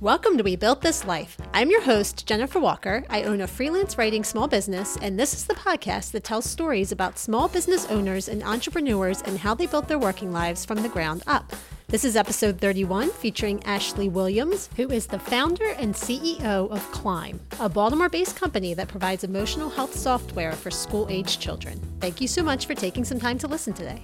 Welcome to We Built This Life. I'm your host, Jennifer Walker. I own a freelance writing small business, and this is the podcast that tells stories about small business owners and entrepreneurs and how they built their working lives from the ground up. This is episode 31 featuring Ashley Williams, who is the founder and CEO of Clymb, a Baltimore based company that provides emotional health software for school aged children. Thank you so much for taking some time to listen today.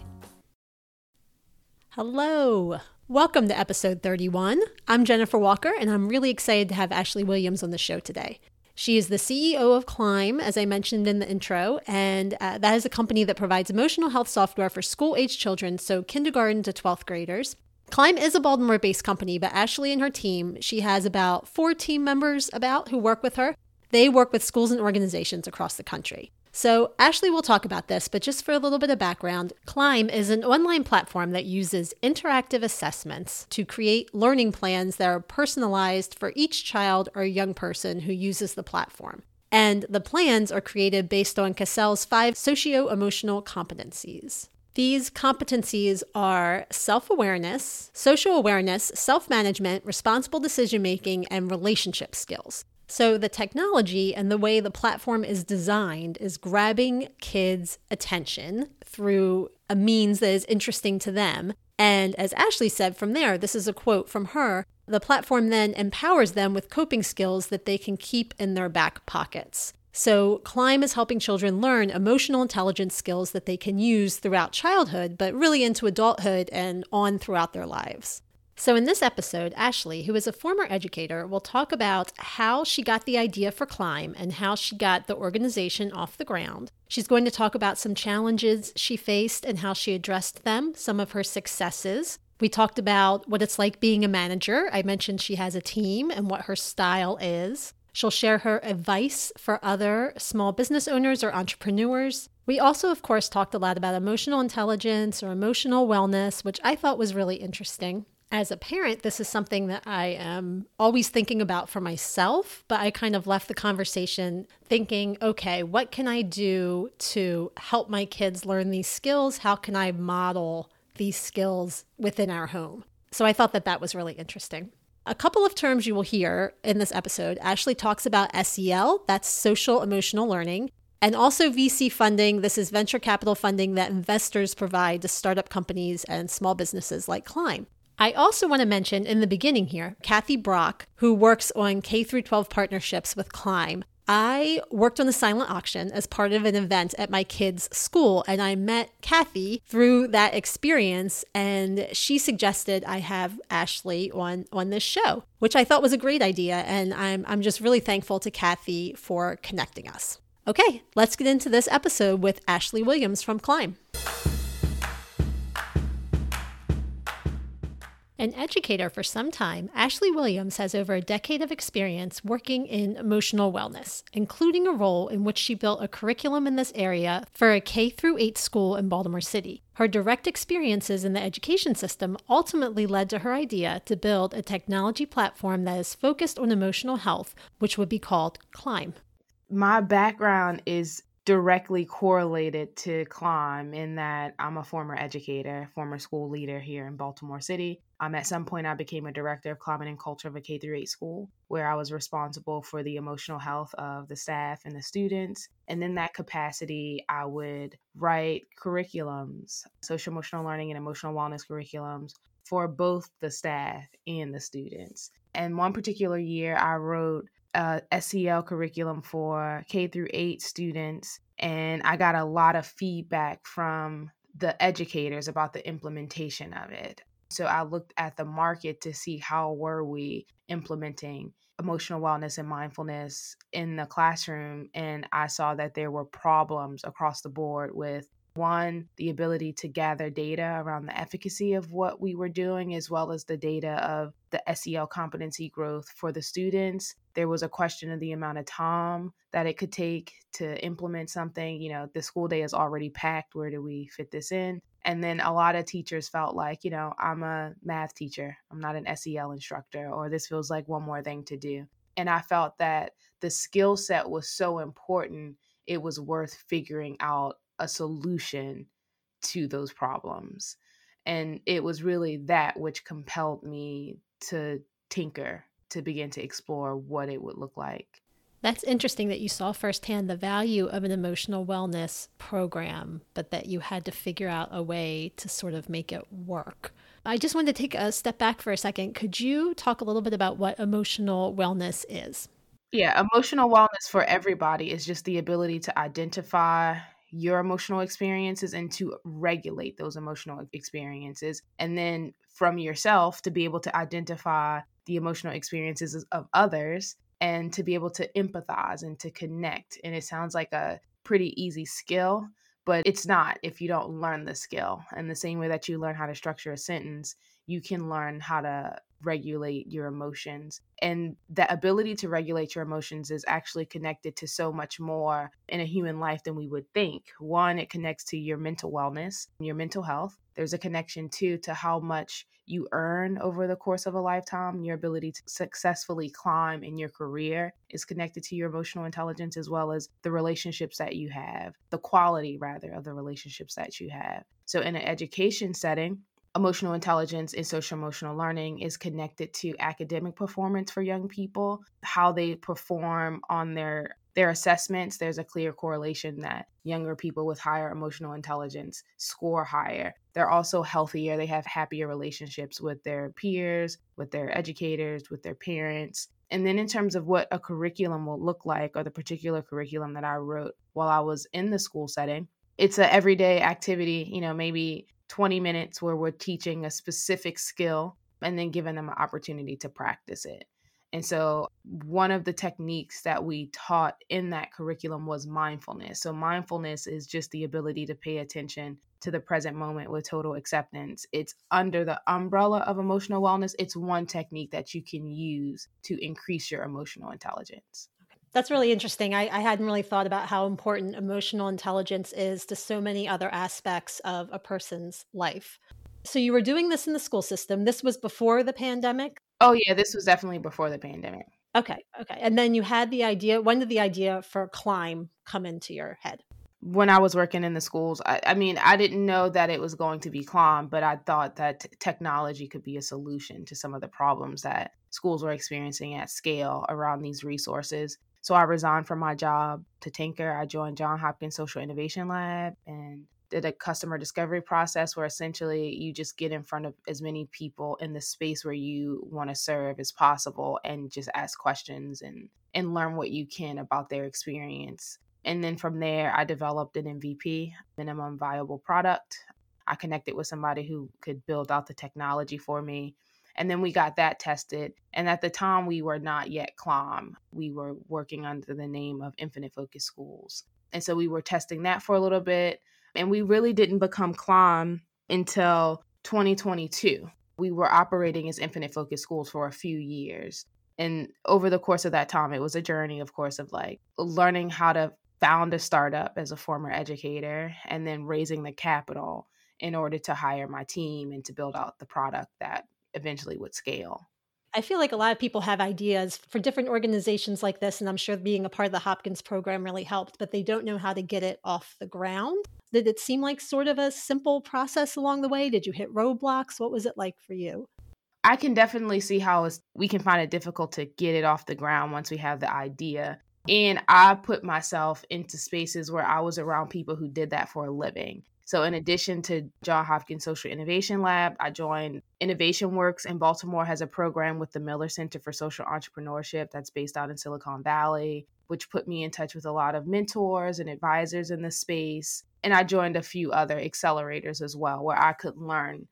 Hello. Welcome to episode 31. I'm Jennifer Walker, and I'm really excited to have Ashley Williams on the show today. She is the CEO of Clymb, as I mentioned in the intro, and uh, that is a company that provides emotional health software for school age children, so kindergarten to 12th graders. Clymb is a Baltimore based company, but Ashley and her team, she has about four team members about who work with her. They work with schools and organizations across the country. So, Ashley will talk about this, but just for a little bit of background, Clymb is an online platform that uses interactive assessments to create learning plans that are personalized for each child or young person who uses the platform. And the plans are created based on CASEL's five socio emotional competencies. These competencies are self awareness, social awareness, self management, responsible decision making, and relationship skills. So, the technology and the way the platform is designed is grabbing kids' attention through a means that is interesting to them. And as Ashley said from there, this is a quote from her the platform then empowers them with coping skills that they can keep in their back pockets. So, Clymb is helping children learn emotional intelligence skills that they can use throughout childhood, but really into adulthood and on throughout their lives. So, in this episode, Ashley, who is a former educator, will talk about how she got the idea for Clymb and how she got the organization off the ground. She's going to talk about some challenges she faced and how she addressed them, some of her successes. We talked about what it's like being a manager. I mentioned she has a team and what her style is. She'll share her advice for other small business owners or entrepreneurs. We also, of course, talked a lot about emotional intelligence or emotional wellness, which I thought was really interesting as a parent, this is something that I am always thinking about for myself, but I kind of left the conversation thinking, okay, what can I do to help my kids learn these skills? How can I model these skills within our home? So I thought that that was really interesting. A couple of terms you will hear in this episode Ashley talks about SEL, that's social emotional learning, and also VC funding. This is venture capital funding that investors provide to startup companies and small businesses like Clymb. I also want to mention in the beginning here, Kathy Brock, who works on K through 12 partnerships with Clymb. I worked on the silent auction as part of an event at my kids' school, and I met Kathy through that experience. And she suggested I have Ashley on on this show, which I thought was a great idea. And I'm I'm just really thankful to Kathy for connecting us. Okay, let's get into this episode with Ashley Williams from Clymb. An educator for some time, Ashley Williams has over a decade of experience working in emotional wellness, including a role in which she built a curriculum in this area for a K through 8 school in Baltimore City. Her direct experiences in the education system ultimately led to her idea to build a technology platform that is focused on emotional health, which would be called Clymb. My background is directly correlated to Clymb in that I'm a former educator, former school leader here in Baltimore City. Um, at some point, I became a director of climate and culture of a K through 8 school, where I was responsible for the emotional health of the staff and the students. And in that capacity, I would write curriculums, social emotional learning and emotional wellness curriculums for both the staff and the students. And one particular year, I wrote uh, SEL curriculum for K through 8 students and I got a lot of feedback from the educators about the implementation of it. So I looked at the market to see how were we implementing emotional wellness and mindfulness in the classroom and I saw that there were problems across the board with one, the ability to gather data around the efficacy of what we were doing, as well as the data of the SEL competency growth for the students. There was a question of the amount of time that it could take to implement something. You know, the school day is already packed. Where do we fit this in? And then a lot of teachers felt like, you know, I'm a math teacher, I'm not an SEL instructor, or this feels like one more thing to do. And I felt that the skill set was so important, it was worth figuring out a solution to those problems. And it was really that which compelled me to tinker to begin to explore what it would look like. That's interesting that you saw firsthand the value of an emotional wellness program, but that you had to figure out a way to sort of make it work. I just wanted to take a step back for a second. Could you talk a little bit about what emotional wellness is? Yeah, emotional wellness for everybody is just the ability to identify your emotional experiences and to regulate those emotional experiences. And then from yourself to be able to identify the emotional experiences of others and to be able to empathize and to connect. And it sounds like a pretty easy skill, but it's not if you don't learn the skill. And the same way that you learn how to structure a sentence, you can learn how to regulate your emotions. And the ability to regulate your emotions is actually connected to so much more in a human life than we would think. One, it connects to your mental wellness, your mental health. There's a connection too to how much you earn over the course of a lifetime. Your ability to successfully climb in your career is connected to your emotional intelligence as well as the relationships that you have, the quality rather of the relationships that you have. So, in an education setting, emotional intelligence and social emotional learning is connected to academic performance for young people how they perform on their their assessments there's a clear correlation that younger people with higher emotional intelligence score higher. They're also healthier they have happier relationships with their peers with their educators with their parents. And then in terms of what a curriculum will look like or the particular curriculum that i wrote while i was in the school setting it's an everyday activity you know maybe 20 minutes where we're teaching a specific skill and then giving them an opportunity to practice it. And so, one of the techniques that we taught in that curriculum was mindfulness. So, mindfulness is just the ability to pay attention to the present moment with total acceptance. It's under the umbrella of emotional wellness. It's one technique that you can use to increase your emotional intelligence. That's really interesting. I, I, hadn't really thought about how important emotional intelligence is to so many other aspects of a person's life. So, you were doing this in the school system. This was before the pandemic? Oh, yeah, this was definitely before the pandemic. Okay, okay. And then you had the idea. When did the idea for Clymb come into your head? When I was working in the schools, I, I mean, I didn't know that it was going to be Clymb, but I thought that t- technology could be a solution to some of the problems that schools were experiencing at scale around these resources. So I resigned from my job to tinker. I joined John Hopkins Social Innovation Lab and did a customer discovery process where essentially you just get in front of as many people in the space where you want to serve as possible and just ask questions and and learn what you can about their experience. And then from there I developed an MVP, minimum viable product. I connected with somebody who could build out the technology for me and then we got that tested. And at the time, we were not yet Clymb. We were working under the name of Infinite Focus Schools. And so we were testing that for a little bit. And we really didn't become Clymb until 2022. We were operating as Infinite Focus Schools for a few years. And over the course of that time, it was a journey, of course, of like learning how to found a startup as a former educator and then raising the capital in order to hire my team and to build out the product that eventually would scale. I feel like a lot of people have ideas for different organizations like this, and I'm sure being a part of the Hopkins program really helped, but they don't know how to get it off the ground. Did it seem like sort of a simple process along the way? Did you hit roadblocks? What was it like for you? I can definitely see how we can find it difficult to get it off the ground once we have the idea. And I put myself into spaces where I was around people who did that for a living. So, in addition to John Hopkins Social Innovation Lab, I joined Innovation Works in Baltimore has a program with the Miller Center for Social Entrepreneurship that's based out in Silicon Valley, which put me in touch with a lot of mentors and advisors in the space. And I joined a few other accelerators as well where I could learn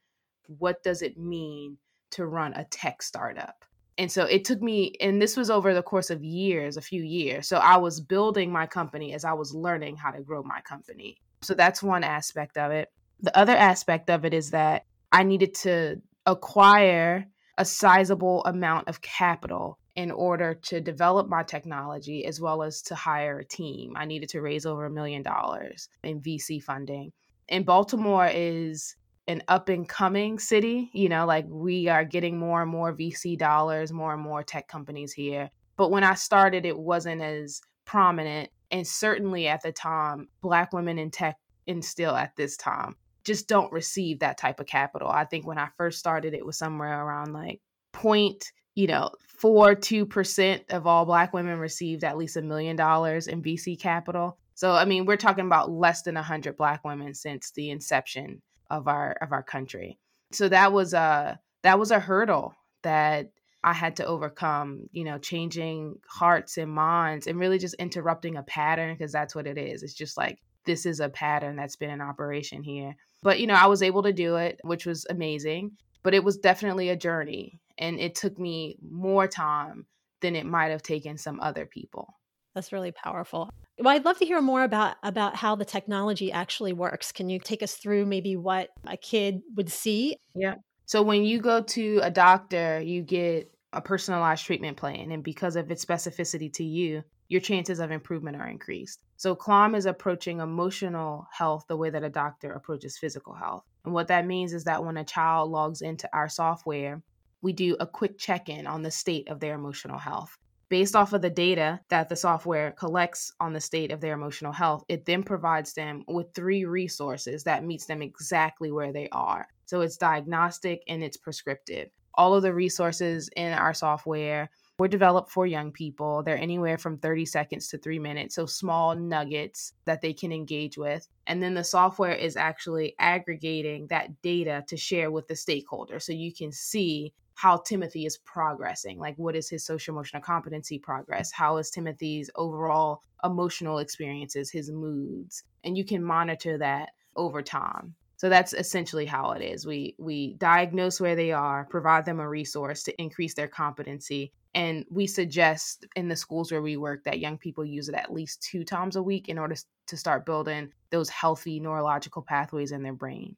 what does it mean to run a tech startup. And so it took me, and this was over the course of years, a few years. So I was building my company as I was learning how to grow my company. So that's one aspect of it. The other aspect of it is that I needed to acquire a sizable amount of capital in order to develop my technology as well as to hire a team. I needed to raise over a million dollars in VC funding. And Baltimore is an up and coming city, you know, like we are getting more and more VC dollars, more and more tech companies here. But when I started, it wasn't as prominent and certainly at the time black women in tech and still at this time just don't receive that type of capital i think when i first started it was somewhere around like point you know, four, two percent of all black women received at least a million dollars in VC capital. So I mean, we're talking about less than a hundred black women since the inception of our of our country. So that was a that was a hurdle that I had to overcome, you know, changing hearts and minds and really just interrupting a pattern because that's what it is. It's just like this is a pattern that's been in operation here. But, you know, I was able to do it, which was amazing. But it was definitely a journey. And it took me more time than it might have taken some other people. That's really powerful. Well, I'd love to hear more about about how the technology actually works. Can you take us through maybe what a kid would see? Yeah. So when you go to a doctor, you get a personalized treatment plan and because of its specificity to you, your chances of improvement are increased. So Clymb is approaching emotional health the way that a doctor approaches physical health. And what that means is that when a child logs into our software, we do a quick check-in on the state of their emotional health based off of the data that the software collects on the state of their emotional health it then provides them with three resources that meets them exactly where they are so it's diagnostic and it's prescriptive all of the resources in our software were developed for young people. They're anywhere from 30 seconds to three minutes, so small nuggets that they can engage with. And then the software is actually aggregating that data to share with the stakeholder. So you can see how Timothy is progressing. Like, what is his social emotional competency progress? How is Timothy's overall emotional experiences, his moods? And you can monitor that over time. So that's essentially how it is. We we diagnose where they are, provide them a resource to increase their competency, and we suggest in the schools where we work that young people use it at least two times a week in order to start building those healthy neurological pathways in their brain.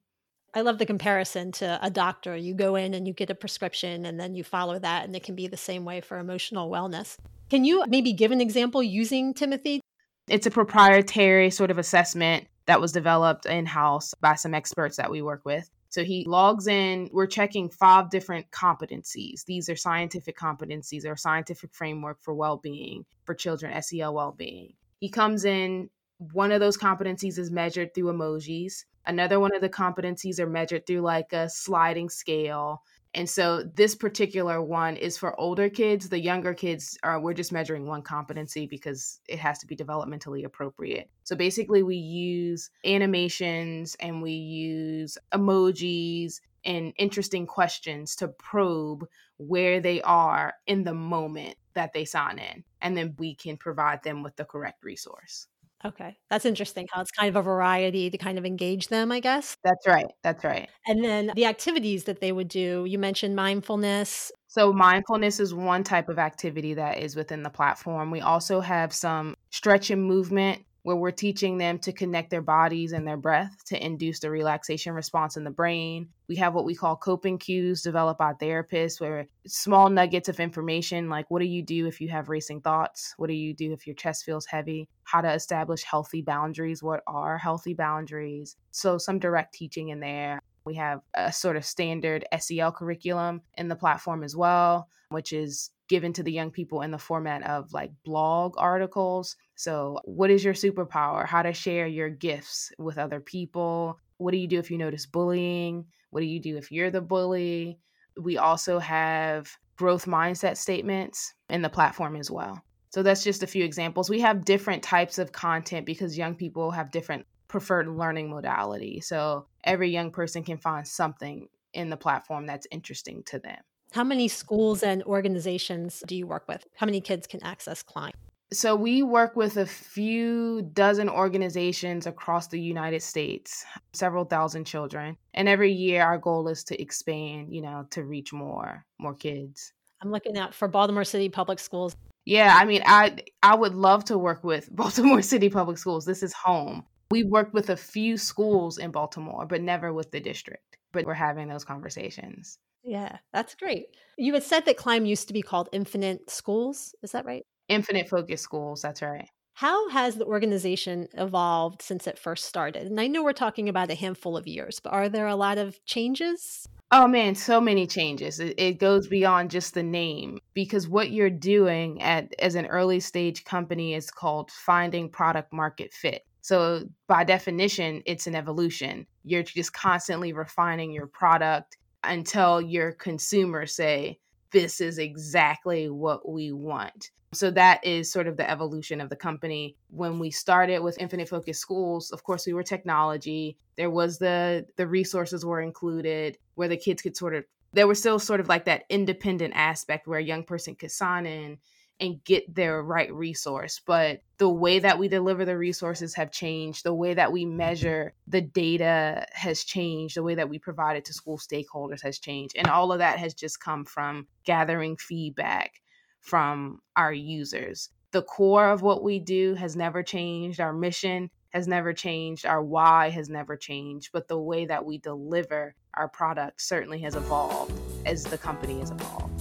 I love the comparison to a doctor. You go in and you get a prescription and then you follow that, and it can be the same way for emotional wellness. Can you maybe give an example using Timothy? It's a proprietary sort of assessment that was developed in house by some experts that we work with. So he logs in, we're checking five different competencies. These are scientific competencies or scientific framework for well being, for children, SEL well being. He comes in, one of those competencies is measured through emojis. Another one of the competencies are measured through like a sliding scale. And so this particular one is for older kids. The younger kids are we're just measuring one competency because it has to be developmentally appropriate. So basically we use animations and we use emojis and interesting questions to probe where they are in the moment that they sign in. And then we can provide them with the correct resource. Okay. That's interesting how it's kind of a variety to kind of engage them, I guess. That's right. That's right. And then the activities that they would do, you mentioned mindfulness. So, mindfulness is one type of activity that is within the platform. We also have some stretch and movement where we're teaching them to connect their bodies and their breath to induce the relaxation response in the brain. We have what we call coping cues developed by therapists, where small nuggets of information like what do you do if you have racing thoughts? What do you do if your chest feels heavy? How to establish healthy boundaries? What are healthy boundaries? So, some direct teaching in there. We have a sort of standard SEL curriculum in the platform as well, which is given to the young people in the format of like blog articles. So, what is your superpower? How to share your gifts with other people? What do you do if you notice bullying? What do you do if you're the bully? We also have growth mindset statements in the platform as well. So, that's just a few examples. We have different types of content because young people have different preferred learning modality. So, every young person can find something in the platform that's interesting to them. How many schools and organizations do you work with? How many kids can access Clymb? So we work with a few dozen organizations across the United States, several thousand children. And every year our goal is to expand, you know, to reach more more kids. I'm looking at for Baltimore City Public Schools. Yeah, I mean, I I would love to work with Baltimore City Public Schools. This is home. We've worked with a few schools in Baltimore, but never with the district. But we're having those conversations. Yeah, that's great. You had said that Clymb used to be called Infinite Schools. Is that right? Infinite Focus Schools. That's right. How has the organization evolved since it first started? And I know we're talking about a handful of years, but are there a lot of changes? Oh man, so many changes. It, it, goes beyond just the name because what you're doing at as an early stage company is called finding product market fit. So by definition, it's an evolution. You're just constantly refining your product until your consumers say, this is exactly what we want. So that is sort of the evolution of the company. When we started with Infinite Focus Schools, of course we were technology. There was the the resources were included where the kids could sort of there was still sort of like that independent aspect where a young person could sign in and get their right resource. But the way that we deliver the resources have changed. The way that we measure the data has changed. The way that we provide it to school stakeholders has changed. And all of that has just come from gathering feedback from our users. The core of what we do has never changed. Our mission has never changed. Our why has never changed. But the way that we deliver our product certainly has evolved as the company has evolved.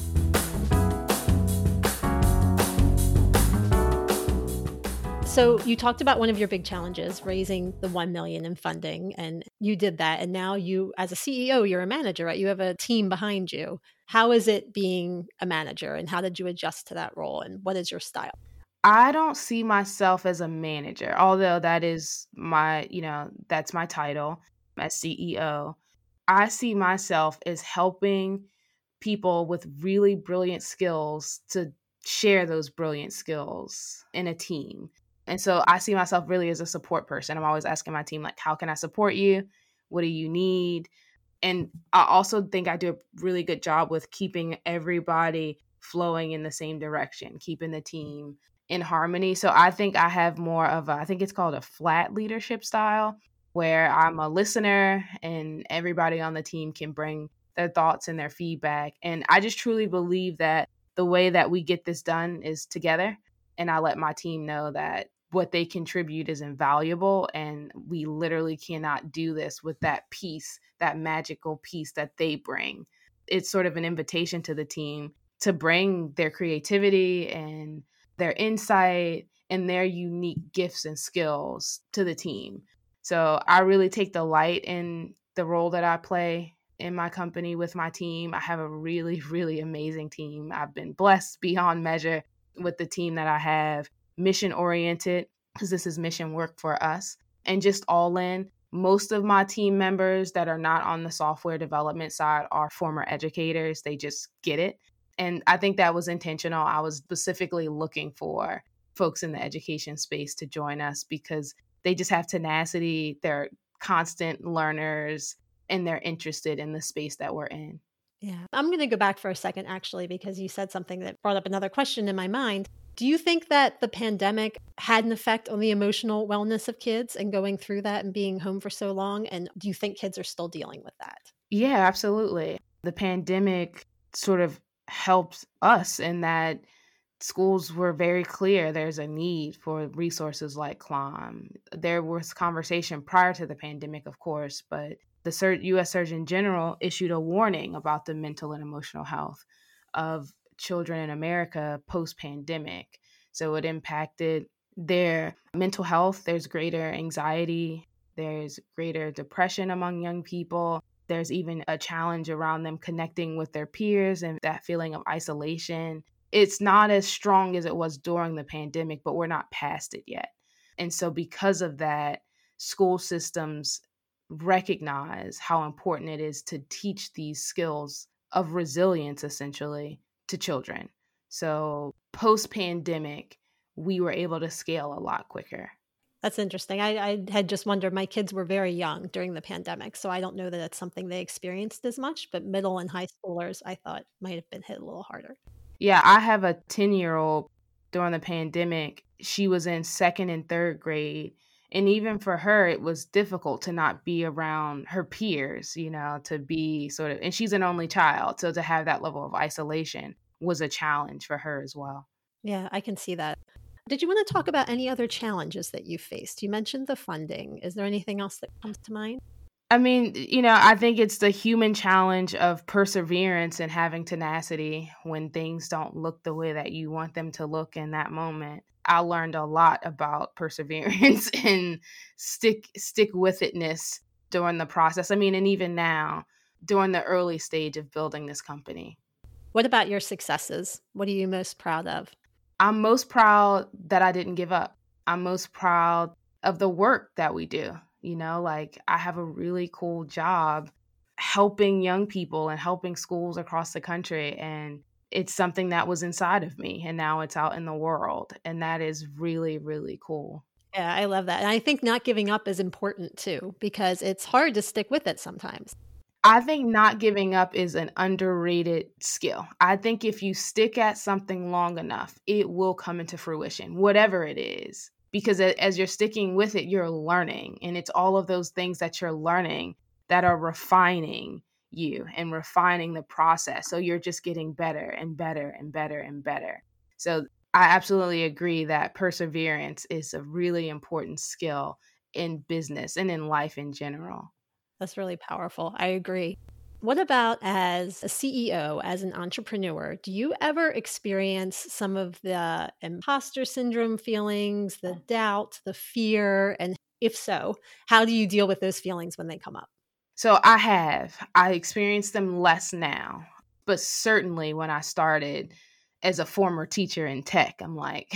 So you talked about one of your big challenges, raising the 1 million in funding and you did that and now you as a CEO, you're a manager, right? You have a team behind you. How is it being a manager and how did you adjust to that role and what is your style? I don't see myself as a manager, although that is my, you know, that's my title as CEO. I see myself as helping people with really brilliant skills to share those brilliant skills in a team. And so I see myself really as a support person. I'm always asking my team, like, how can I support you? What do you need? And I also think I do a really good job with keeping everybody flowing in the same direction, keeping the team in harmony. So I think I have more of a, I think it's called a flat leadership style where I'm a listener and everybody on the team can bring their thoughts and their feedback. And I just truly believe that the way that we get this done is together. And I let my team know that what they contribute is invaluable and we literally cannot do this with that piece that magical piece that they bring. It's sort of an invitation to the team to bring their creativity and their insight and their unique gifts and skills to the team. So i really take delight in the role that i play in my company with my team. I have a really really amazing team. I've been blessed beyond measure with the team that i have mission oriented because this is mission work for us and just all in. Most of my team members that are not on the software development side are former educators. They just get it. And I think that was intentional. I was specifically looking for folks in the education space to join us because they just have tenacity, they're constant learners, and they're interested in the space that we're in. Yeah. I'm going to go back for a second, actually, because you said something that brought up another question in my mind. Do you think that the pandemic had an effect on the emotional wellness of kids and going through that and being home for so long? And do you think kids are still dealing with that? Yeah, absolutely. The pandemic sort of helped us in that schools were very clear there's a need for resources like Clymb. There was conversation prior to the pandemic, of course, but the U.S. Surgeon General issued a warning about the mental and emotional health of children in America post pandemic. So it impacted their mental health. There's greater anxiety, there's greater depression among young people. There's even a challenge around them connecting with their peers and that feeling of isolation. It's not as strong as it was during the pandemic, but we're not past it yet. And so, because of that, school systems recognize how important it is to teach these skills of resilience, essentially, to children. So post pandemic, we were able to scale a lot quicker. That's interesting. I, I, had just wondered, my kids were very young during the pandemic, so I don't know that it's something they experienced as much, but middle and high schoolers, I thought might have been hit a little harder. Yeah, I have a 10 year old during the pandemic. She was in second and third grade, and even for her it was difficult to not be around her peers you know to be sort of and she's an only child so to have that level of isolation was a challenge for her as well. Yeah i can see that. Did you want to talk about any other challenges that you faced? You mentioned the funding. Is there anything else that comes to mind? I mean, you know, I think it's the human challenge of perseverance and having tenacity when things don't look the way that you want them to look in that moment. I learned a lot about perseverance and stick stick with itness during the process. I mean, and even now, during the early stage of building this company. What about your successes? What are you most proud of? I'm most proud that I didn't give up. I'm most proud of the work that we do you know, like I have a really cool job helping young people and helping schools across the country. And it's something that was inside of me and now it's out in the world. And that is really, really cool. Yeah, I love that. And I think not giving up is important too, because it's hard to stick with it sometimes. I think not giving up is an underrated skill. I think if you stick at something long enough, it will come into fruition, whatever it is. Because as you're sticking with it, you're learning. And it's all of those things that you're learning that are refining you and refining the process. So you're just getting better and better and better and better. So I absolutely agree that perseverance is a really important skill in business and in life in general. That's really powerful. I agree. What about as a CEO, as an entrepreneur? Do you ever experience some of the imposter syndrome feelings, the doubt, the fear? And if so, how do you deal with those feelings when they come up? So I have. I experience them less now, but certainly when I started as a former teacher in tech, I'm like,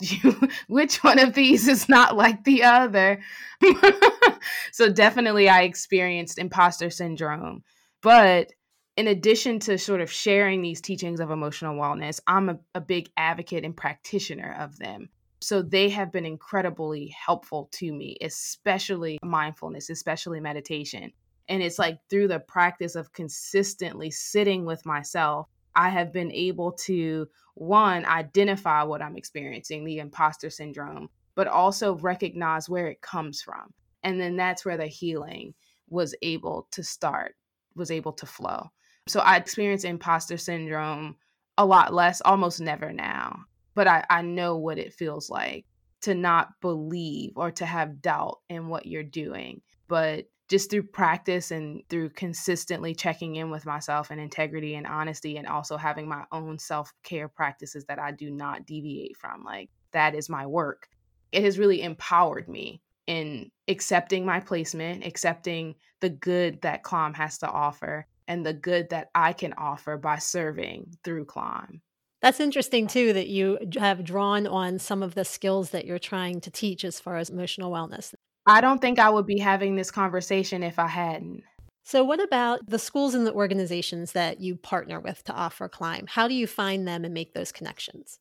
which one of these is not like the other? so definitely I experienced imposter syndrome. But in addition to sort of sharing these teachings of emotional wellness, I'm a, a big advocate and practitioner of them. So they have been incredibly helpful to me, especially mindfulness, especially meditation. And it's like through the practice of consistently sitting with myself, I have been able to, one, identify what I'm experiencing, the imposter syndrome, but also recognize where it comes from. And then that's where the healing was able to start, was able to flow. So I experience imposter syndrome a lot less, almost never now but I, I know what it feels like to not believe or to have doubt in what you're doing. But just through practice and through consistently checking in with myself and integrity and honesty, and also having my own self care practices that I do not deviate from, like that is my work. It has really empowered me in accepting my placement, accepting the good that Clymb has to offer, and the good that I can offer by serving through Clymb. That's interesting too that you have drawn on some of the skills that you're trying to teach as far as emotional wellness. I don't think I would be having this conversation if I hadn't. So, what about the schools and the organizations that you partner with to offer Clymb? How do you find them and make those connections?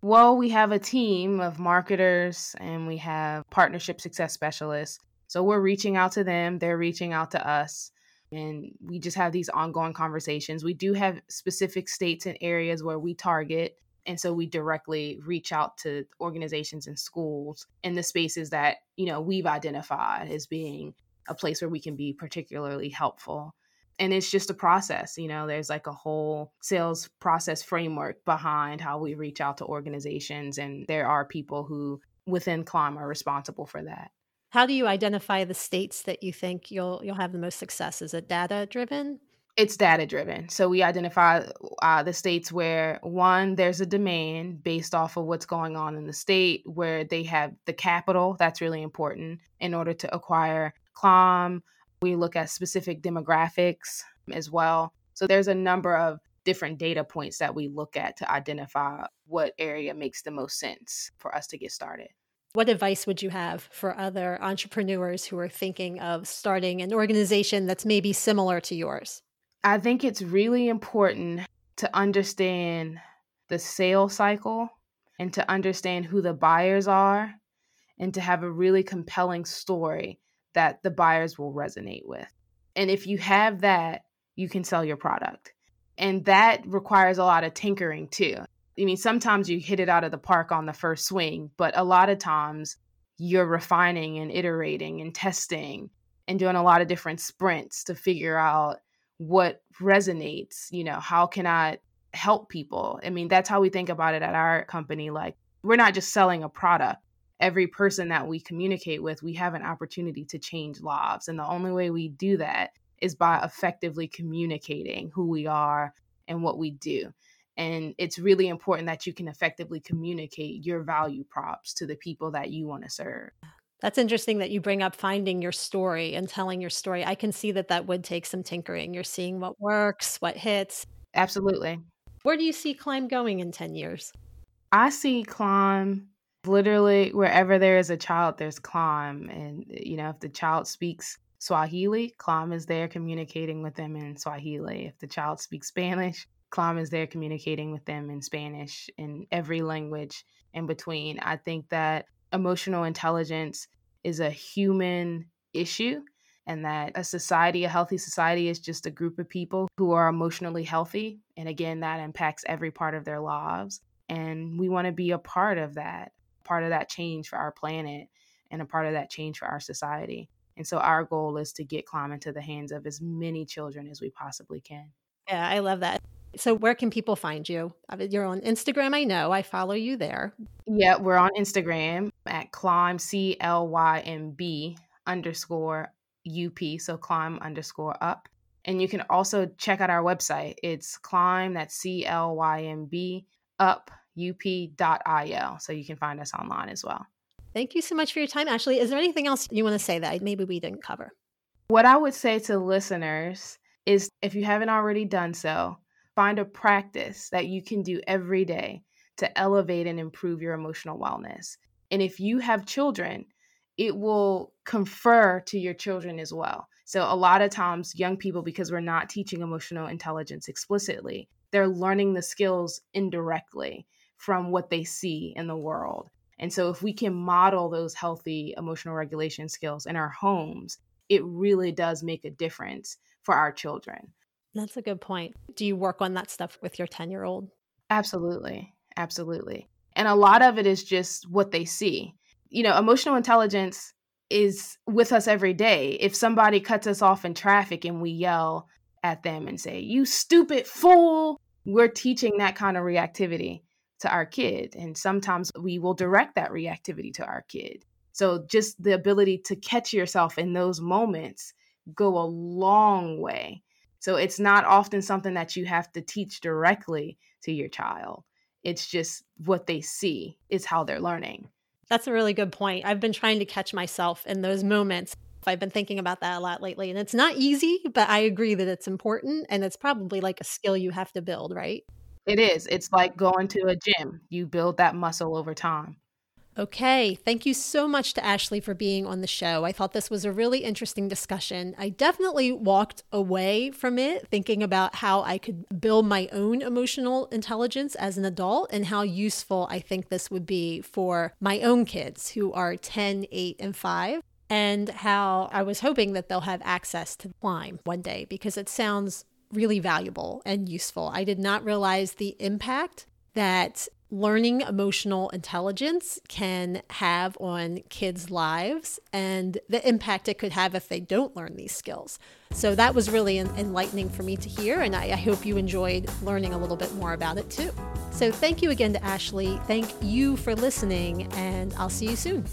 Well, we have a team of marketers and we have partnership success specialists. So, we're reaching out to them, they're reaching out to us and we just have these ongoing conversations. We do have specific states and areas where we target. And so we directly reach out to organizations and schools in the spaces that, you know, we've identified as being a place where we can be particularly helpful. And it's just a process, you know, there's like a whole sales process framework behind how we reach out to organizations. And there are people who within Clymb are responsible for that. How do you identify the states that you think you'll you'll have the most success? Is it data driven? It's data driven. So we identify uh, the states where one there's a demand based off of what's going on in the state, where they have the capital. That's really important in order to acquire Clymb. We look at specific demographics as well. So there's a number of different data points that we look at to identify what area makes the most sense for us to get started. What advice would you have for other entrepreneurs who are thinking of starting an organization that's maybe similar to yours? I think it's really important to understand the sales cycle and to understand who the buyers are and to have a really compelling story that the buyers will resonate with. And if you have that, you can sell your product. And that requires a lot of tinkering too. I mean, sometimes you hit it out of the park on the first swing, but a lot of times you're refining and iterating and testing and doing a lot of different sprints to figure out what resonates. You know, how can I help people? I mean, that's how we think about it at our company. Like, we're not just selling a product. Every person that we communicate with, we have an opportunity to change lives. And the only way we do that is by effectively communicating who we are and what we do. And it's really important that you can effectively communicate your value props to the people that you want to serve. That's interesting that you bring up finding your story and telling your story. I can see that that would take some tinkering. You're seeing what works, what hits. Absolutely. Where do you see Clymb going in 10 years? I see Clymb literally wherever there is a child, there's Clymb. And, eh, you know, if the child speaks Swahili, Clymb is there communicating with them in Swahili. If the child speaks Spanish, Clymb is there communicating with them in Spanish, in every language in between. I think that emotional intelligence is a human issue and that a society, a healthy society, is just a group of people who are emotionally healthy. And again, that impacts every part of their lives. And we want to be a part of that, part of that change for our planet and a part of that change for our society. And so our goal is to get Clymb into the hands of as many children as we possibly can. Yeah, I love that. So, where can people find you? Uh, you're on Instagram, I know. I follow you there. Yeah, we're on Instagram at Clymb, C L Y M B underscore UP. So, Clymb underscore up. And you can also check out our website. It's Clymb, that's C L Y M B, up, up.il. So, you can find us online as well. Thank you so much for your time, Ashley. Is there anything else you want to say that maybe we didn't cover? What I would say to listeners is if you haven't already done so, Find a practice that you can do every day to elevate and improve your emotional wellness. And if you have children, it will confer to your children as well. So, a lot of times, young people, because we're not teaching emotional intelligence explicitly, they're learning the skills indirectly from what they see in the world. And so, if we can model those healthy emotional regulation skills in our homes, it really does make a difference for our children. That's a good point. Do you work on that stuff with your 10 year old? Absolutely. Absolutely. And a lot of it is just what they see. You know, emotional intelligence is with us every day. If somebody cuts us off in traffic and we yell at them and say, You stupid fool, we're teaching that kind of reactivity to our kid. And sometimes we will direct that reactivity to our kid. So just the ability to catch yourself in those moments go a long way so it's not often something that you have to teach directly to your child. It's just what they see is how they're learning. That's a really good point. I've been trying to catch myself in those moments. I've been thinking about that a lot lately. And it's not easy, but I agree that it's important. And it's probably like a skill you have to build, right? It is. It's like going to a gym, you build that muscle over time. Okay, thank you so much to Ashley for being on the show. I thought this was a really interesting discussion. I definitely walked away from it thinking about how I could build my own emotional intelligence as an adult and how useful I think this would be for my own kids who are 10, 8, and 5 and how I was hoping that they'll have access to Clymb one day because it sounds really valuable and useful. I did not realize the impact that learning emotional intelligence can have on kids' lives and the impact it could have if they don't learn these skills. So that was really enlightening for me to hear, and I, I hope you enjoyed learning a little bit more about it too. So thank you again to Ashley. Thank you for listening, and I'll see you soon.